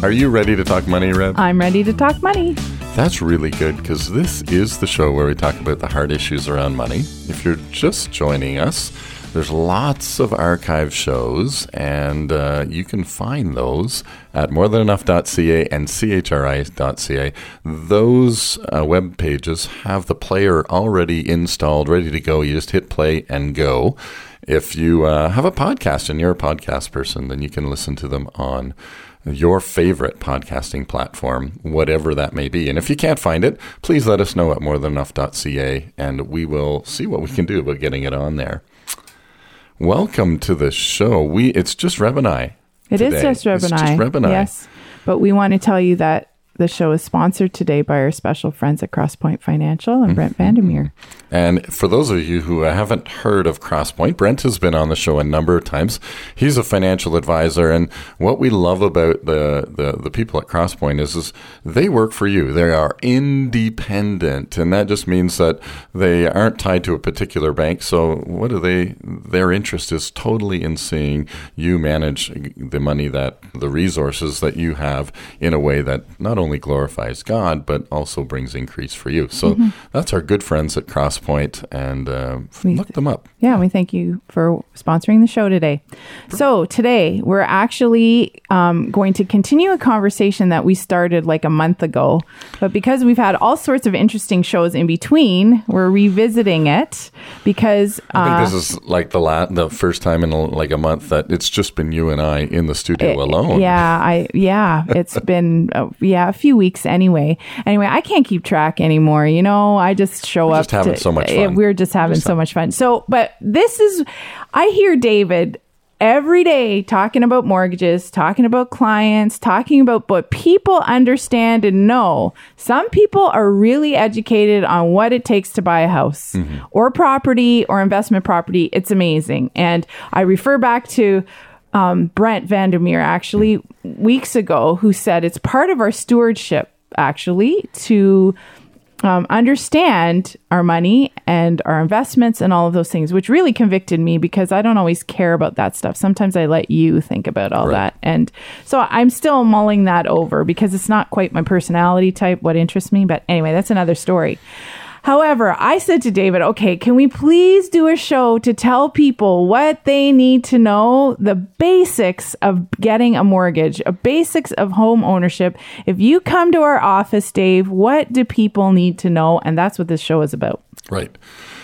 Are you ready to talk money, Reb? I'm ready to talk money. That's really good because this is the show where we talk about the hard issues around money. If you're just joining us, there's lots of archive shows, and uh, you can find those at morethanenough.ca and chri.ca. Those uh, web pages have the player already installed, ready to go. You just hit play and go. If you uh, have a podcast and you're a podcast person, then you can listen to them on your favorite podcasting platform, whatever that may be. And if you can't find it, please let us know at morethanenough.ca and we will see what we can do about getting it on there. Welcome to the show. We it's just Reb and I. It is today. just Reb It's and just I. Reb and I. Yes. But we want to tell you that the show is sponsored today by our special friends at Crosspoint Financial and Brent Mm-hmm. Vandermeer. And for those of you who haven't heard of Crosspoint, Brent has been on the show a number of times. He's a financial advisor, and what we love about the the, the people at Crosspoint is, is they work for you. They are independent, and that just means that they aren't tied to a particular bank. So what do they? Their interest is totally in seeing you manage the money that the resources that you have in a way that not only glorifies God but also brings increase for you. So that's our good friends at Crosspoint, and uh, We- look them up. Yeah, we thank you for sponsoring the show today. So, today we're actually um, going to continue a conversation that we started like a month ago. But because we've had all sorts of interesting shows in between, we're revisiting it because I uh, think this is like the la- the first time in like a month that it's just been you and I in the studio alone. Yeah, I yeah, it's been uh, yeah a few weeks anyway. Anyway, I can't keep track anymore. You know, I just show We're up. just having to- so much fun. We're just having Just so having- much fun. So, but this is, I hear David every day talking about mortgages, talking about clients, talking about what people understand and know. Some people are really educated on what it takes to buy a house Mm-hmm. or property or investment property. It's amazing. And I refer back to um, Brent Vandermeer actually weeks ago, who said it's part of our stewardship actually to um, understand our money and our investments and all of those things, which really convicted me because I don't always care about that stuff. Sometimes I let you think about all Right. that. And so I'm still mulling that over because it's not quite my personality type, what interests me. But anyway, that's another story. However, I said to David, okay, can we please do a show to tell people what they need to know, the basics of getting a mortgage, a basics of home ownership. If you come to our office, Dave, what do people need to know? And that's what this show is about. Right.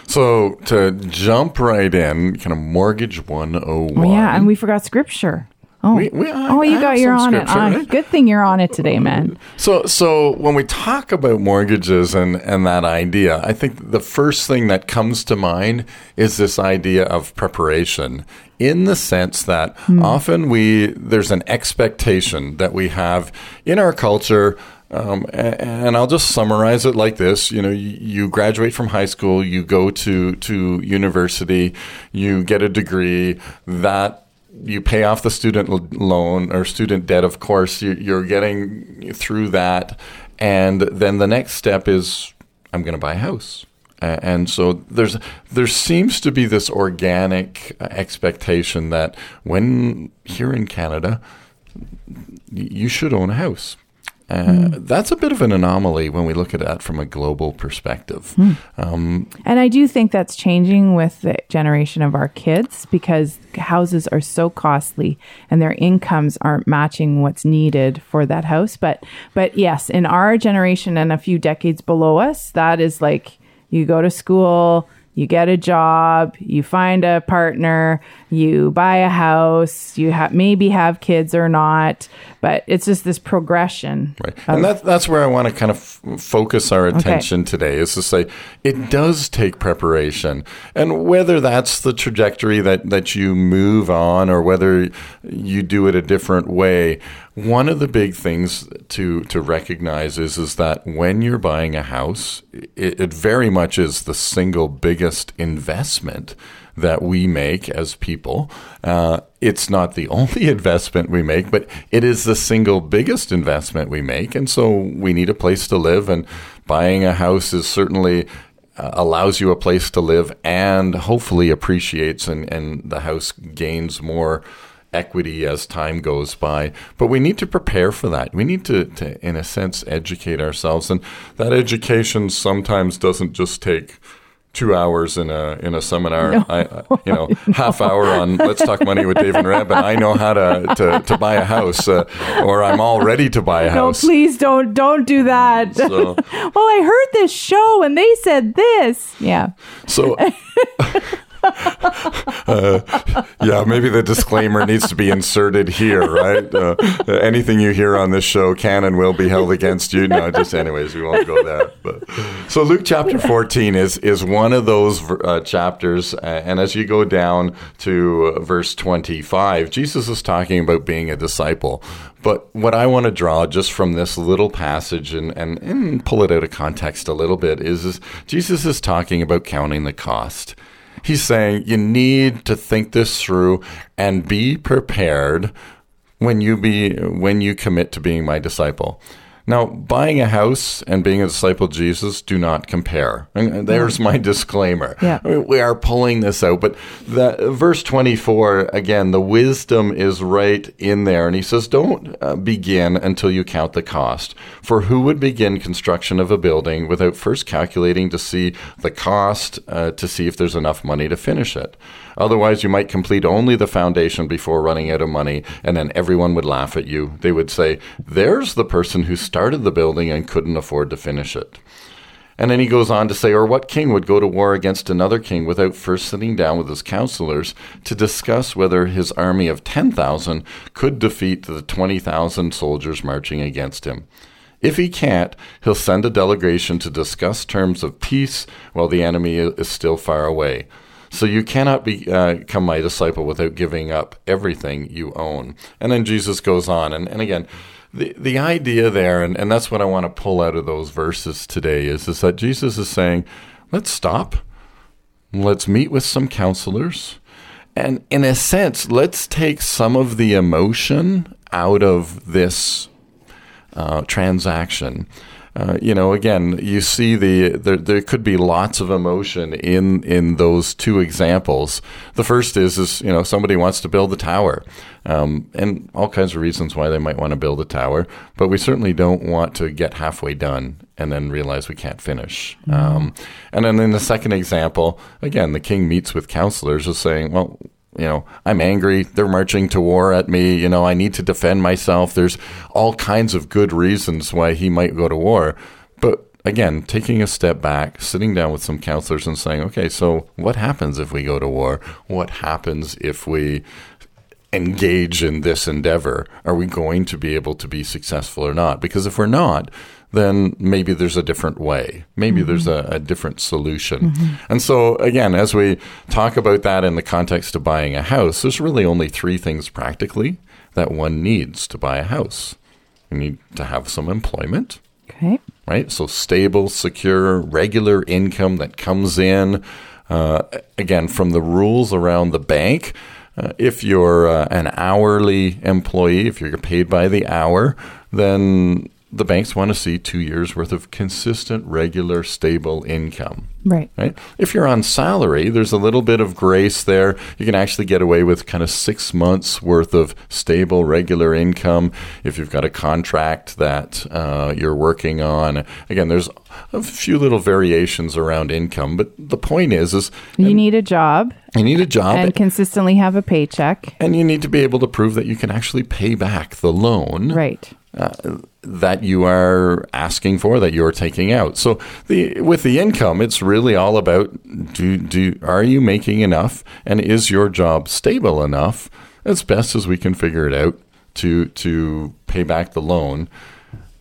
So to jump right in, kind of mortgage 101. Oh, yeah, and we forgot scripture. Oh, We- we- I- oh, you I got you're on it. Right? good thing you're on it today, man. So, so when we talk about mortgages and, and that idea, I think the first thing that comes to mind is this idea of preparation in the sense that often we, there's an expectation that we have in our culture. Um, and I'll just summarize it like this: you know, you, you graduate from high school, you go to to university, you get a degree that you pay off the student loan or student debt, of course, you, you're getting through that. And then the next step is, I'm going to buy a house. And so there's there seems to be this organic expectation that when here in Canada, you should own a house. Uh, That's a bit of an anomaly when we look at that from a global perspective. Um, And I do think that's changing with the generation of our kids because houses are so costly and their incomes aren't matching what's needed for that house. But but yes, in our generation and a few decades below us, that is like you go to school, you get a job, you find a partner, you buy a house, you ha- maybe have kids or not, but it's just this progression. Right. And that, that's where I want to kind of f- focus our attention today is to say it does take preparation. And whether that's the trajectory that, that you move on or whether you do it a different way, one of the big things to, to recognize is, is that when you're buying a house, it, it very much is the single biggest investment that we make as people. Uh, it's not the only investment we make, but it is the single biggest investment we make. And so we need a place to live, and buying a house is certainly. Uh, allows you a place to live and hopefully appreciates and, and the house gains more equity as time goes by. But we need to prepare for that. We need to, to, in a sense, educate ourselves. And that education sometimes doesn't just take two hours in a in a seminar. No. I, you know, half hour on Let's Talk Money with Dave and Reb, and I know how to to, to buy a house, uh, or I'm all ready to buy a house. No, please don't don't do that. So- well, I heard this show and they said this. Yeah. So, uh, yeah, maybe the disclaimer needs to be inserted here, right? Uh, anything you hear on this show can and will be held against you. No, just anyways, we won't go there. But so Luke chapter fourteen is is one of those uh, chapters, uh, and as you go down to uh, verse twenty five, Jesus is talking about being a disciple. But what I want to draw just from this little passage and, and, and pull it out of context a little bit is, is Jesus is talking about counting the cost. He's saying you need to think this through and be prepared when you be when you commit to being my disciple. Now, buying a house and being a disciple of Jesus do not compare. And there's my disclaimer. Yeah. We are pulling this out, but the verse 24 again, the wisdom is right in there and he says don't uh, begin until you count the cost. For who would begin construction of a building without first calculating to see the cost uh, to see if there's enough money to finish it? Otherwise, you might complete only the foundation before running out of money, and then everyone would laugh at you. They would say, There's the person who started the building and couldn't afford to finish it. And then he goes on to say, Or what king would go to war against another king without first sitting down with his counselors to discuss whether his army of 10,000 could defeat the 20,000 soldiers marching against him? If he can't, he'll send a delegation to discuss terms of peace while the enemy is still far away. So you cannot be, uh, become my disciple without giving up everything you own. And then Jesus goes on. And, and again, the, the idea there, and, and that's what I want to pull out of those verses today, is, is that Jesus is saying, let's stop. Let's meet with some counselors. And in a sense, let's take some of the emotion out of this uh, transaction. Uh, you know, again, you see the there, there could be lots of emotion in in those two examples. The first is is you know somebody wants to build a tower, um, and all kinds of reasons why they might want to build a tower. But we certainly don't want to get halfway done and then realize we can't finish. Um, and then in the second example, again, the king meets with counselors, is saying, well you know, I'm angry. They're marching to war at me. You know, I need to defend myself. There's all kinds of good reasons why he might go to war. But again, taking a step back, sitting down with some counselors and saying, okay, so what happens if we go to war? What happens if we engage in this endeavor? Are we going to be able to be successful or not? Because if we're not, then maybe there's a different way. Maybe there's a, a different solution. And so, again, as we talk about that in the context of buying a house, there's really only three things practically that one needs to buy a house. You need to have some employment, Okay. right? So stable, secure, regular income that comes in. Uh, again, from the rules around the bank, uh, if you're uh, an hourly employee, if you're paid by the hour, then the banks want to see two years worth of consistent, regular, stable income. Right. Right? If you're on salary, there's a little bit of grace there. You can actually get away with kind of six months worth of stable, regular income if you've got a contract that uh, you're working on. Again, there's a few little variations around income, but the point is, is You need a job you need a job and consistently have a paycheck. and you need to be able to prove that you can actually pay back the loan Right. uh, that you are asking for, that you're taking out. So the with the income, it's really all about do do are you making enough, and is your job stable enough, as best as we can figure it out, to to pay back the loan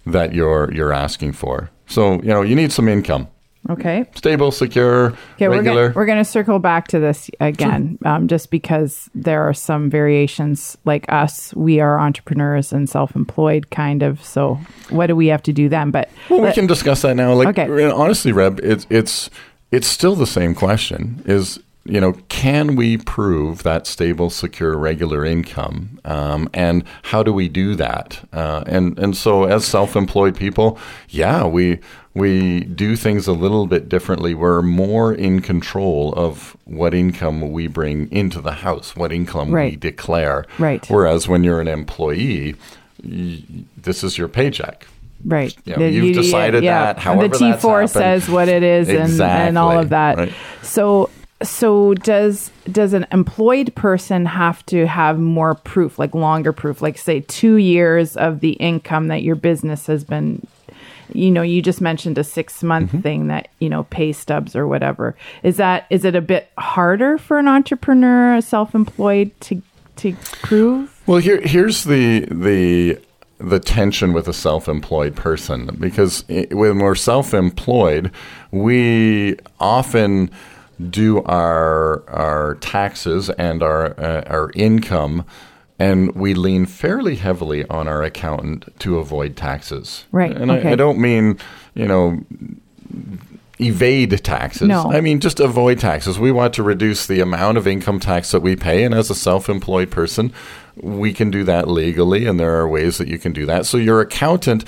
that you're you're asking for. So you know you need some income, Okay. stable, secure, Okay, we're regular. we're going to circle back to this again, um, just because there are some variations. Like us, we are entrepreneurs and self-employed, kind of. So, what do we have to do then? But Well, we can discuss that now. Like, Okay. honestly, Reb, it's it's it's still the same question. Is you know, can we prove that stable, secure, regular income, um, and how do we do that? Uh, and and so, as self-employed people, yeah, we we do things a little bit differently. We're more in control of what income we bring into the house, what income we declare. Right. Whereas when you're an employee, y- this is your paycheck. right, You know, you've decided that, And however the T four says what it is, and, and all of that. right. So, so does does an employed person have to have more proof, like longer proof, like say two years of the income that your business has been? You know, you just mentioned a six month Mm-hmm. thing that you know pay stubs or whatever. Is that is it a bit harder for an entrepreneur, a self employed to to prove? Well, here here's the the the tension with a self-employed person because when we're self-employed, we often do our our taxes and our uh, our income and we lean fairly heavily on our accountant to avoid taxes. Right, And I. I don't mean, you know, evade taxes. No. I mean, just avoid taxes. We want to reduce the amount of income tax that we pay. And as a self employed person, we can do that legally. And there are ways that you can do that. So, your accountant,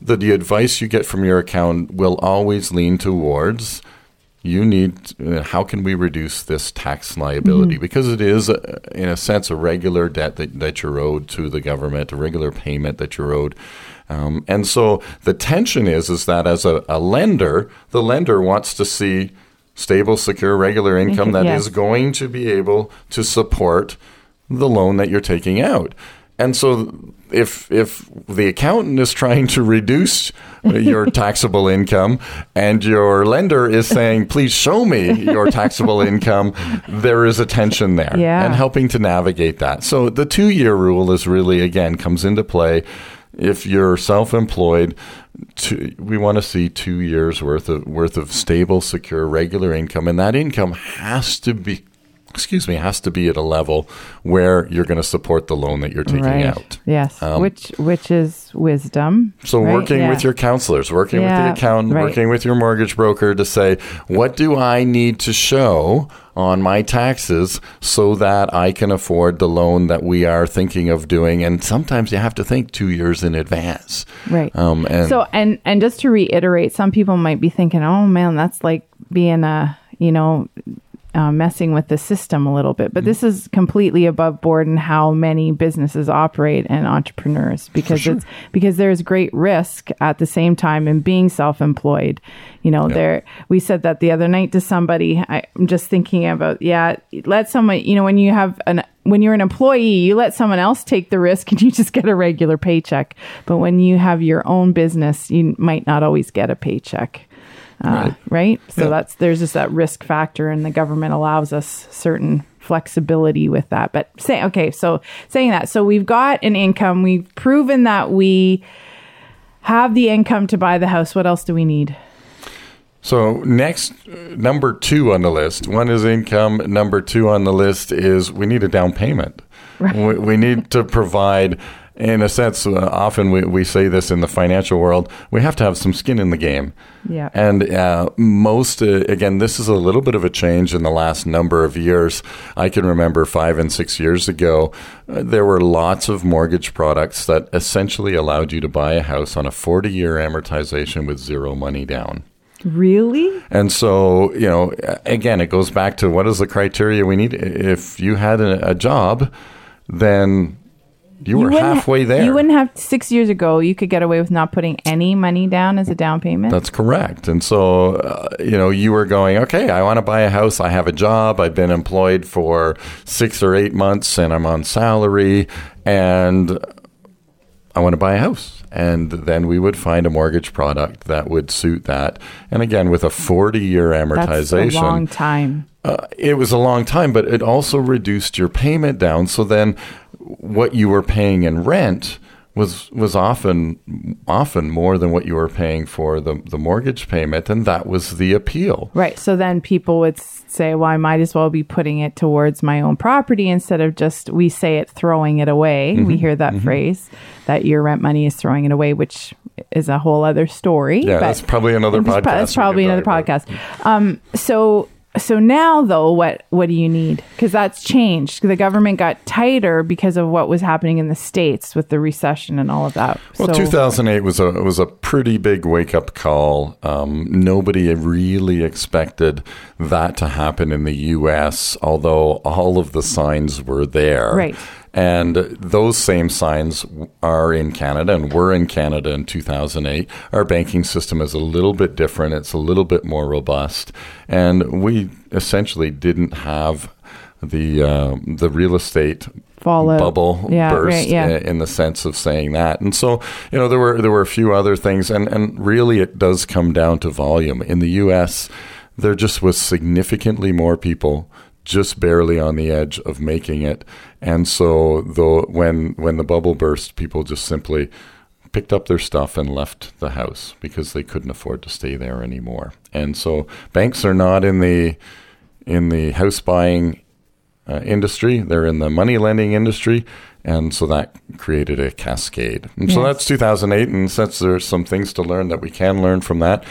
the, the advice you get from your accountant will always lean towards you need uh, how can we reduce this tax liability? Because it is uh, in a sense a regular debt that, that you're owed to the government a regular payment that you're owed. Um, and so the tension is is that as a, a lender the lender wants to see stable secure regular income that is yes. going to be able to support the loan that you're taking out. And so if if the accountant is trying to reduce your taxable income and your lender is saying please show me your taxable income. There is a tension there Yeah. and helping to navigate that. So the 2 year rule is really again comes into play. If you're self-employed to, we want to see 2 years worth of worth of stable secure regular income and that income has to be excuse me has to be at a level where you're going to support the loan that you're taking right. out Yes, Um, which which is wisdom. so right? working Yeah. with your counselors, working with the accountant, right. working with your mortgage broker to say, what do I need to show on my taxes so that I can afford the loan that we are thinking of doing? And sometimes you have to think two years in advance. Right. Um, and so and and just to reiterate, some people might be thinking, "Oh man, that's like being a you know." Uh, messing with the system a little bit, but this is completely above board in how many businesses operate and entrepreneurs because it's because there's great risk at the same time in being self-employed. You know, there we said that the other night to somebody. I, I'm just thinking about yeah, let someone you know when you have an when you're an employee, you let someone else take the risk and you just get a regular paycheck. But when you have your own business, you might not always get a paycheck. Uh, right. So Yeah. that's there's just that risk factor, and the government allows us certain flexibility with that. But say okay, so saying that, so we've got an income, we've proven that we have the income to buy the house. What else do we need? So next, number two on the list. One is income. Number two on the list is we need a down payment. We, we need to provide, in a sense, uh, often we, we say this in the financial world, we have to have some skin in the game. Yeah. And uh, most, uh, again, this is a little bit of a change in the last number of years. I can remember five and six years ago, uh, there were lots of mortgage products that essentially allowed you to buy a house on a 40 year amortization with zero money down. Really? And so, you know, again, it goes back to what is the criteria we need. If you had a, a job, then you, were wouldn't- halfway there. You wouldn't have six years ago. You could get away with not putting any money down as a down payment. That's correct. And so, uh, you know, you were going, okay, I want to buy a house. I have a job. I've been employed for six or eight months and I'm on salary. And I want to buy a house. And then we would find a mortgage product that would suit that. And again, with a 40 year That's a amortization, long time. uh, it was a long time, but it also reduced your payment down. So then what you were paying in rent was was often often more than what you were paying for the, the mortgage payment, and that was the appeal. Right. So then people would say, well, I might as well be putting it towards my own property instead of just, we say it, throwing it away. Mm-hmm. We hear that phrase that your rent money is throwing it away, which is a whole other story. Yeah, that's probably another podcast. That's probably another podcast. Um, so so now though, what what do you need? Because that's changed. The government got tighter because of what was happening in the states with the recession and all of that. Well, so, 2008 was a was a pretty big wake up call. Um, nobody really expected that to happen in the U.S., although all of the signs were there. Right. And those same signs are in Canada and were in Canada in 2008. Our banking system is a little bit different. It's a little bit more robust, and we essentially didn't have the uh, the real estate Fallout. bubble Yeah, burst right, yeah. in the sense of saying that. And so, you know, there were there were a few other things, and and really, it does come down to volume. In the U.S., there just was significantly more people just barely on the edge of making it, and so though when when the bubble burst, people just simply picked up their stuff and left the house because they couldn't afford to stay there anymore. And so banks are not in the in the house buying uh, industry. They're in the money lending industry. And so that created a cascade. And so that's 2008. And since there's some things to learn that we can learn from that.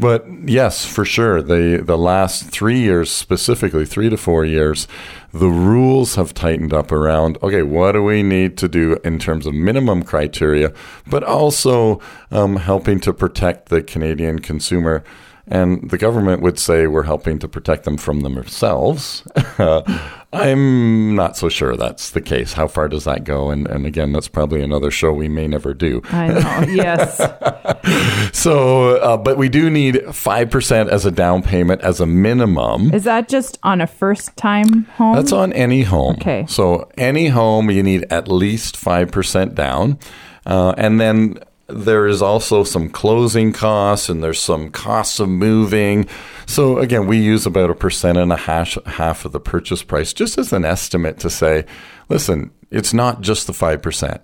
But yes, for sure, the, the last three years, specifically three to four years, the rules have tightened up around okay, what do we need to do in terms of minimum criteria, but also um, helping to protect the Canadian consumer and the government would say we're helping to protect them from themselves. I'm not so sure that's the case. How far does that go? And, and again, that's probably another show we may never do. I know. Yes. So, uh, but we do need 5% as a down payment as a minimum. Is that just on a first time home? That's on any home. Okay. So any home, you need at least 5% down. Uh, and then there is also some closing costs and there's some costs of moving. So again, we use about a percent and a half, half of the purchase price just as an estimate to say, listen, it's not just the 5%.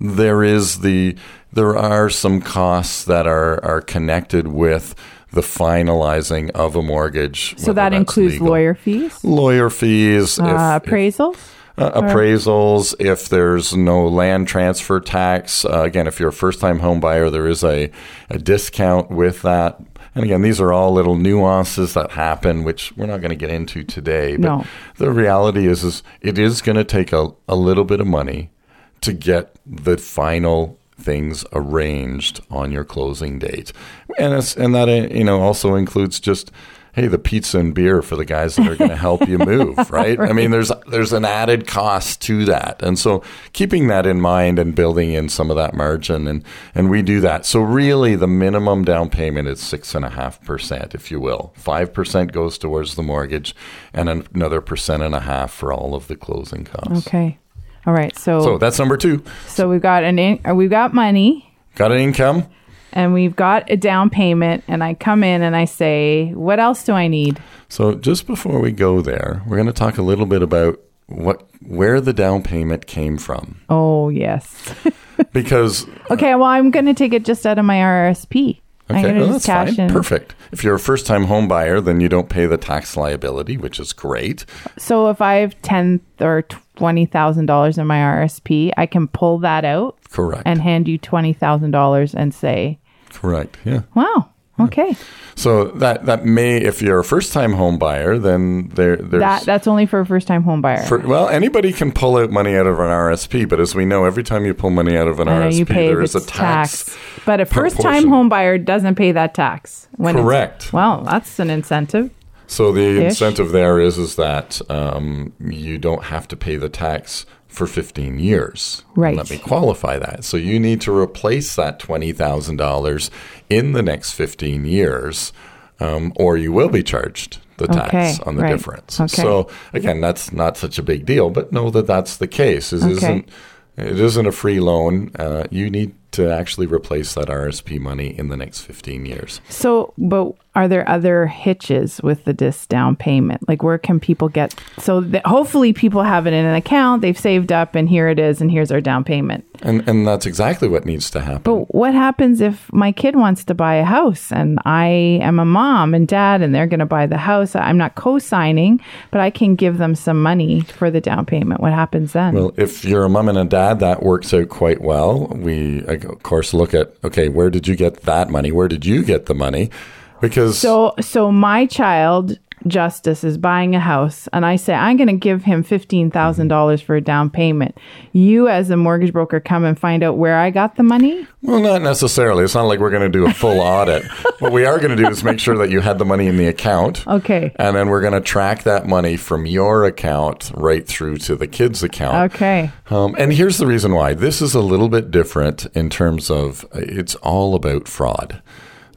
There is the, there are some costs that are, are connected with the finalizing of a mortgage. so that includes legal lawyer fees, lawyer fees, uh, if, if- appraisals. Uh, appraisals. If there's no land transfer tax, uh, again, if you're a first-time home buyer, there is a, a discount with that. And again, these are all little nuances that happen, which we're not going to get into today. But No. the reality is, is it is going to take a, a little bit of money to get the final things arranged on your closing date, and it's, and that uh, you know also includes just hey the pizza and beer for the guys that are going to help you move, right? I mean, there's there's an added cost to that, and so keeping that in mind and building in some of that margin, and and we do that. So really, the minimum down payment is six and a half percent, if you will. Five percent goes towards the mortgage, and another percent and a half for all of the closing costs. Okay. All right. So So so, that's number two. So we've got an in, uh, we've got money Got an income? And we've got a down payment and I come in and I say, "What else do I need?" So just before we go there, we're going to talk a little bit about what where the down payment came from Oh, yes. because uh, Okay, well, I'm going to take it just out of my RRSP. I'm okay, well, oh, that's fine. in. Perfect. If you're a first-time home buyer, then you don't pay the tax liability, which is great. So if I have ten or twenty thousand dollars in my RSP, I can pull that out Correct. and hand you twenty thousand dollars and say, Correct. Yeah. "Wow, okay, So that that may, if you're a first-time home buyer, then there there's that that's only for a first time home buyer." For, well, anybody can pull out money out of an RSP, but as we know, every time you pull money out of an know RSP, you pay there is a tax. but a first time home buyer doesn't pay that tax. When it's- Correct. well, that's an incentive. So the Ish. incentive there is is that um, you don't have to pay the tax for 15 years. Right. Let me qualify that. So you need to replace that $20,000 in the next 15 years, um, or you will be charged the tax Okay, on the right. difference. Okay. So again, that's not such a big deal, but know that that's the case. Is Okay. isn't It isn't a free loan. Uh, you need to actually replace that RSP money in the next 15 years. So, but are there other hitches with the disc down payment? Like, where can people get? So, that hopefully, people have it in an account, they've saved up, and here it is, and here's our down payment. And, and that's exactly what needs to happen. But what happens if my kid wants to buy a house and I am a mom and dad and they're going to buy the house? I'm not co signing, but I can give them some money for the down payment. What happens then? Well, if you're a mom and a dad, that works out quite well. We, of course, look at okay, where did you get that money? Where did you get the money? Because so, so my child Justice is buying a house, and I say I'm going to give him fifteen thousand dollars for a down payment. You, as a mortgage broker, come and find out where I got the money. Well, not necessarily. It's not like we're going to do a full audit. What we are going to do is make sure that you had the money in the account. Okay. And then we're going to track that money from your account right through to the kid's account. Okay. Um, and here's the reason why this is a little bit different in terms of it's all about fraud.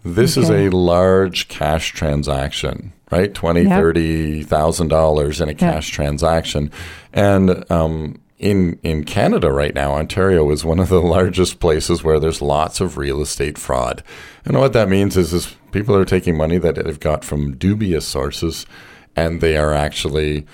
This okay. is a large cash transaction right? Twenty, yep. thirty thousand dollars in a cash yep. transaction, and um, in in Canada right now, Ontario is one of the largest places where there's lots of real estate fraud. And what that means is, is people are taking money that they've got from dubious sources, and they are actually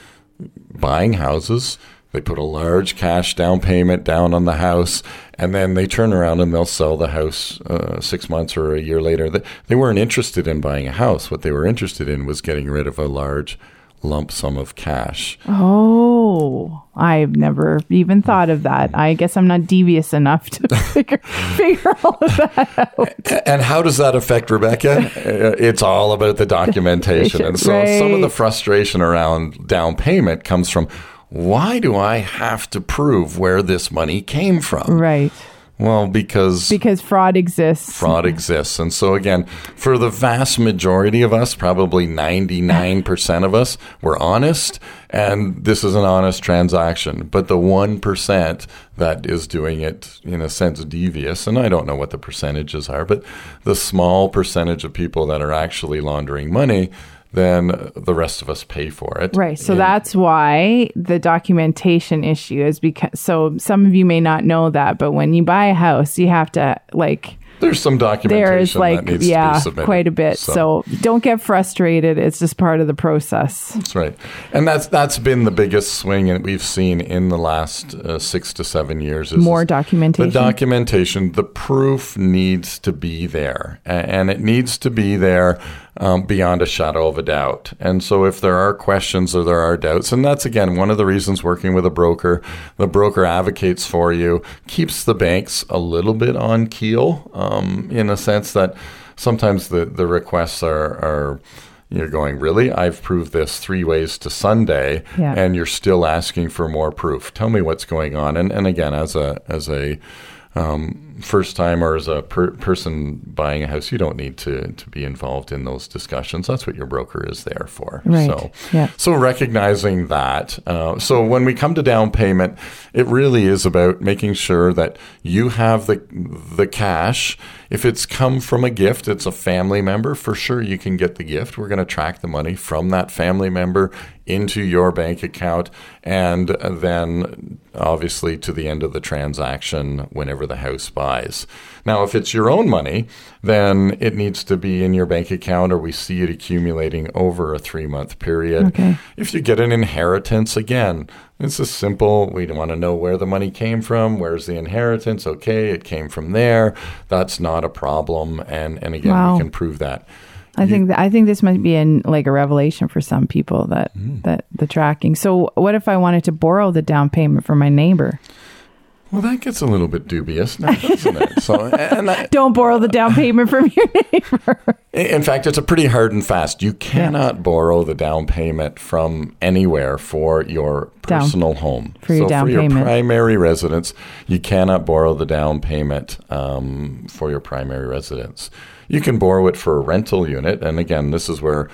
buying houses they put a large cash down payment down on the house, and then they turn around and they'll sell the house uh, six months or a year later. They weren't interested in buying a house. What they were interested in was getting rid of a large lump sum of cash. Oh, I've never even thought of that. I guess I'm not devious enough to figure, figure all of that out. And how does that affect Rebecca? Uh, it's all about the documentation. And so right. some of the frustration around down payment comes from why do I have to prove where this money came from? Right. Well, because because fraud exists. Fraud exists. And so again, for the vast majority of us, probably 99% of us, we're honest and this is an honest transaction. But the 1% that is doing it in a sense devious, and I don't know what the percentages are, but the small percentage of people that are actually laundering money then the rest of us pay for it. Right. So and that's why the documentation issue is because so some of you may not know that, but when you buy a house, you have to like there's some documentation there's like yeah quite a bit so. so. don't get frustrated it's just part of the process that's right and that's that's been the biggest swing that we've seen in the last uh, six to seven years is more documentation the documentation the proof needs to be there and it needs to be there um, beyond a shadow of a doubt. And so, if there are questions or there are doubts, and that's again one of the reasons working with a broker, the broker advocates for you, keeps the banks a little bit on keel um, in a sense that sometimes the, the requests are, are you're going, really? I've proved this three ways to Sunday, yeah. and you're still asking for more proof. Tell me what's going on. And and again, as a as a um, first time or as a per- person buying a house, you don't need to to be involved in those discussions. That's what your broker is there for. Right. So, yeah. so recognizing that. Uh, so when we come to down payment, it really is about making sure that you have the the cash. If it's come from a gift, it's a family member. For sure, you can get the gift. We're going to track the money from that family member into your bank account, and then obviously to the end of the transaction whenever the house buys. Now, if it's your own money, then it needs to be in your bank account or we see it accumulating over a three month period. Okay. If you get an inheritance, again, it's a simple, we want to know where the money came from. Where's the inheritance? Okay, it came from there. That's not a problem. And, and again, wow. we can prove that. I you, think I think this might be in like a revelation for some people that mm. that the tracking. So what if I wanted to borrow the down payment from my neighbor? Well, that gets a little bit dubious now, doesn't it? So, and don't borrow the down payment from your neighbor. In fact, it's a pretty hard and fast. You cannot yeah. borrow the down payment from anywhere for your personal down, home. For your so down for your payment. primary residence, you cannot borrow the down payment um, for your primary residence. You can borrow it for a rental unit, and again, this is where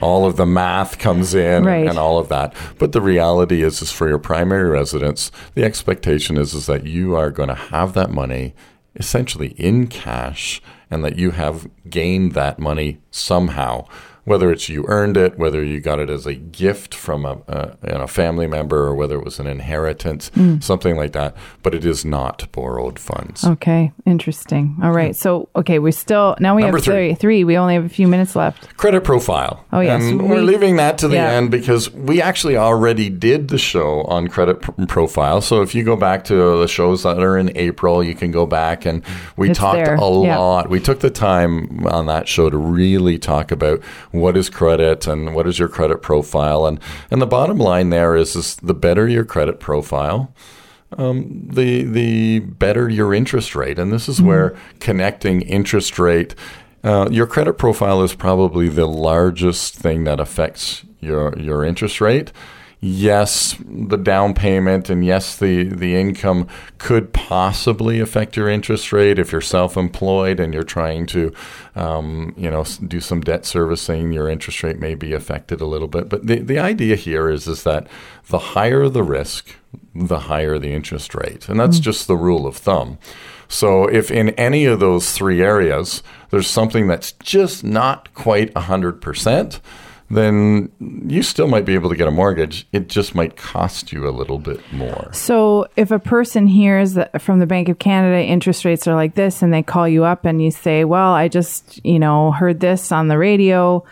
all of the math comes in right. and all of that. But the reality is, is for your primary residence, the expectation is is that you are going to have that money essentially in cash, and that you have gained that money somehow whether it's you earned it, whether you got it as a gift from a, a, you know, family member, or whether it was an inheritance, Hmm. something like that. But it is not borrowed funds. Okay, interesting. All right. So, okay, we still now we Number have three. three. We only have a few minutes left. Credit profile. Oh, yes. And We- we're leaving that to the yeah. end because we actually already did the show on credit pr- profile. So if you go back to the shows that are in April, you can go back and we It's talked there. a Yeah. lot. We took the time on that show to really talk about what is credit and what is your credit profile. And, and the bottom line there is, is the better your credit profile, um, the the better your interest rate. And this is where connecting interest rate, uh, your credit profile is probably the largest thing that affects your your interest rate. Yes, the down payment and yes, the, the income could possibly affect your interest rate if you're self-employed and you're trying to, um, you know, do some debt servicing. Your interest rate may be affected a little bit. But the, the idea here is is that the higher the risk, the higher the interest rate. And that's just the rule of thumb. So if in any of those three areas there's something that's just not quite 100%, then you still might be able to get a mortgage. It just might cost you a little bit more. So, if a person hears that from the Bank of Canada interest rates are like this, and they call you up and you say, "Well, I just you know heard this on the radio,"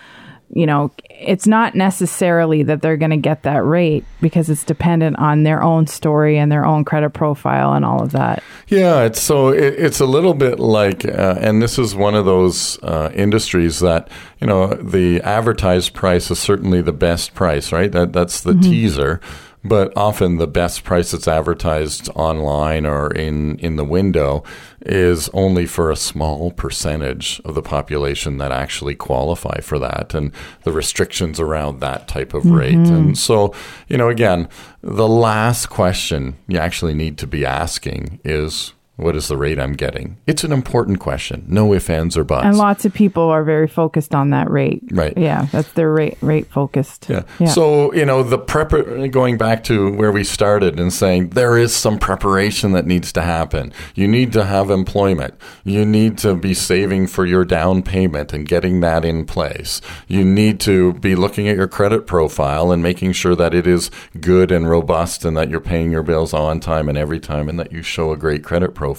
you know, it's not necessarily that they're going to get that rate because it's dependent on their own story and their own credit profile and all of that. Yeah, it's so it, it's a little bit like, uh, and this is one of those uh, industries that you know the advertised price is certainly the best price, right? That that's the teaser, but often the best price that's advertised online or in in the window is only for a small percentage of the population that actually qualify for that, and the restrictions around that type of rate, mm-hmm. and so you know again, the last question you actually need to be asking is what is the rate I'm getting? It's an important question. No ifs, ands, or buts. And lots of people are very focused on that rate. Right. Yeah, that's their rate rate focused. yeah. So, you know, the prep going back to where we started and saying there is some preparation that needs to happen. You need to have employment. You need to be saving for your down payment and getting that in place. You need to be looking at your credit profile and making sure that it is good and robust and that you're paying your bills on time and every time and that you show a great credit profile.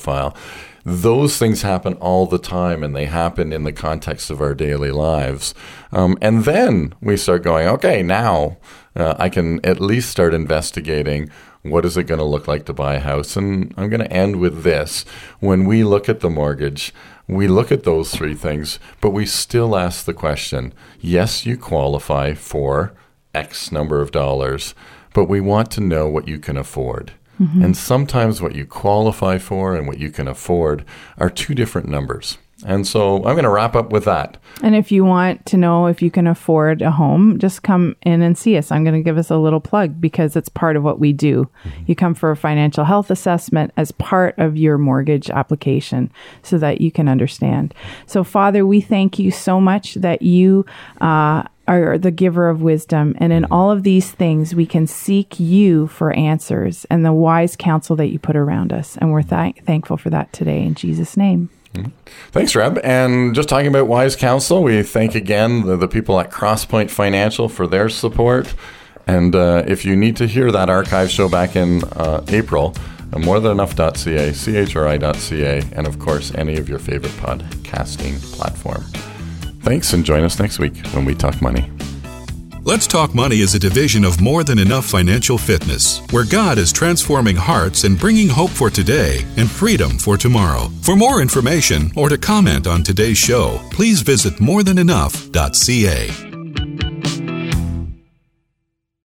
Those things happen all the time and they happen in the context of our daily lives. Um, and then we start going, okay, now uh, I can at least start investigating what is it going to look like to buy a house. And I'm going to end with this. When we look at the mortgage, we look at those three things, but we still ask the question yes, you qualify for X number of dollars, but we want to know what you can afford. And sometimes what you qualify for and what you can afford are two different numbers. And so I'm going to wrap up with that. And if you want to know if you can afford a home, just come in and see us. I'm going to give us a little plug because it's part of what we do. You come for a financial health assessment as part of your mortgage application so that you can understand. So, Father, we thank you so much that you uh, are the giver of wisdom. And in all of these things, we can seek you for answers and the wise counsel that you put around us. And we're th- thankful for that today in Jesus' name. Thanks, Reb. And just talking about Wise Counsel, we thank again the, the people at Crosspoint Financial for their support. And uh, if you need to hear that archive show back in uh, April, uh, morethanenough.ca, chri.ca, and of course, any of your favorite podcasting platform. Thanks, and join us next week when we talk money. Let's Talk Money is a division of More Than Enough Financial Fitness, where God is transforming hearts and bringing hope for today and freedom for tomorrow. For more information or to comment on today's show, please visit morethanenough.ca.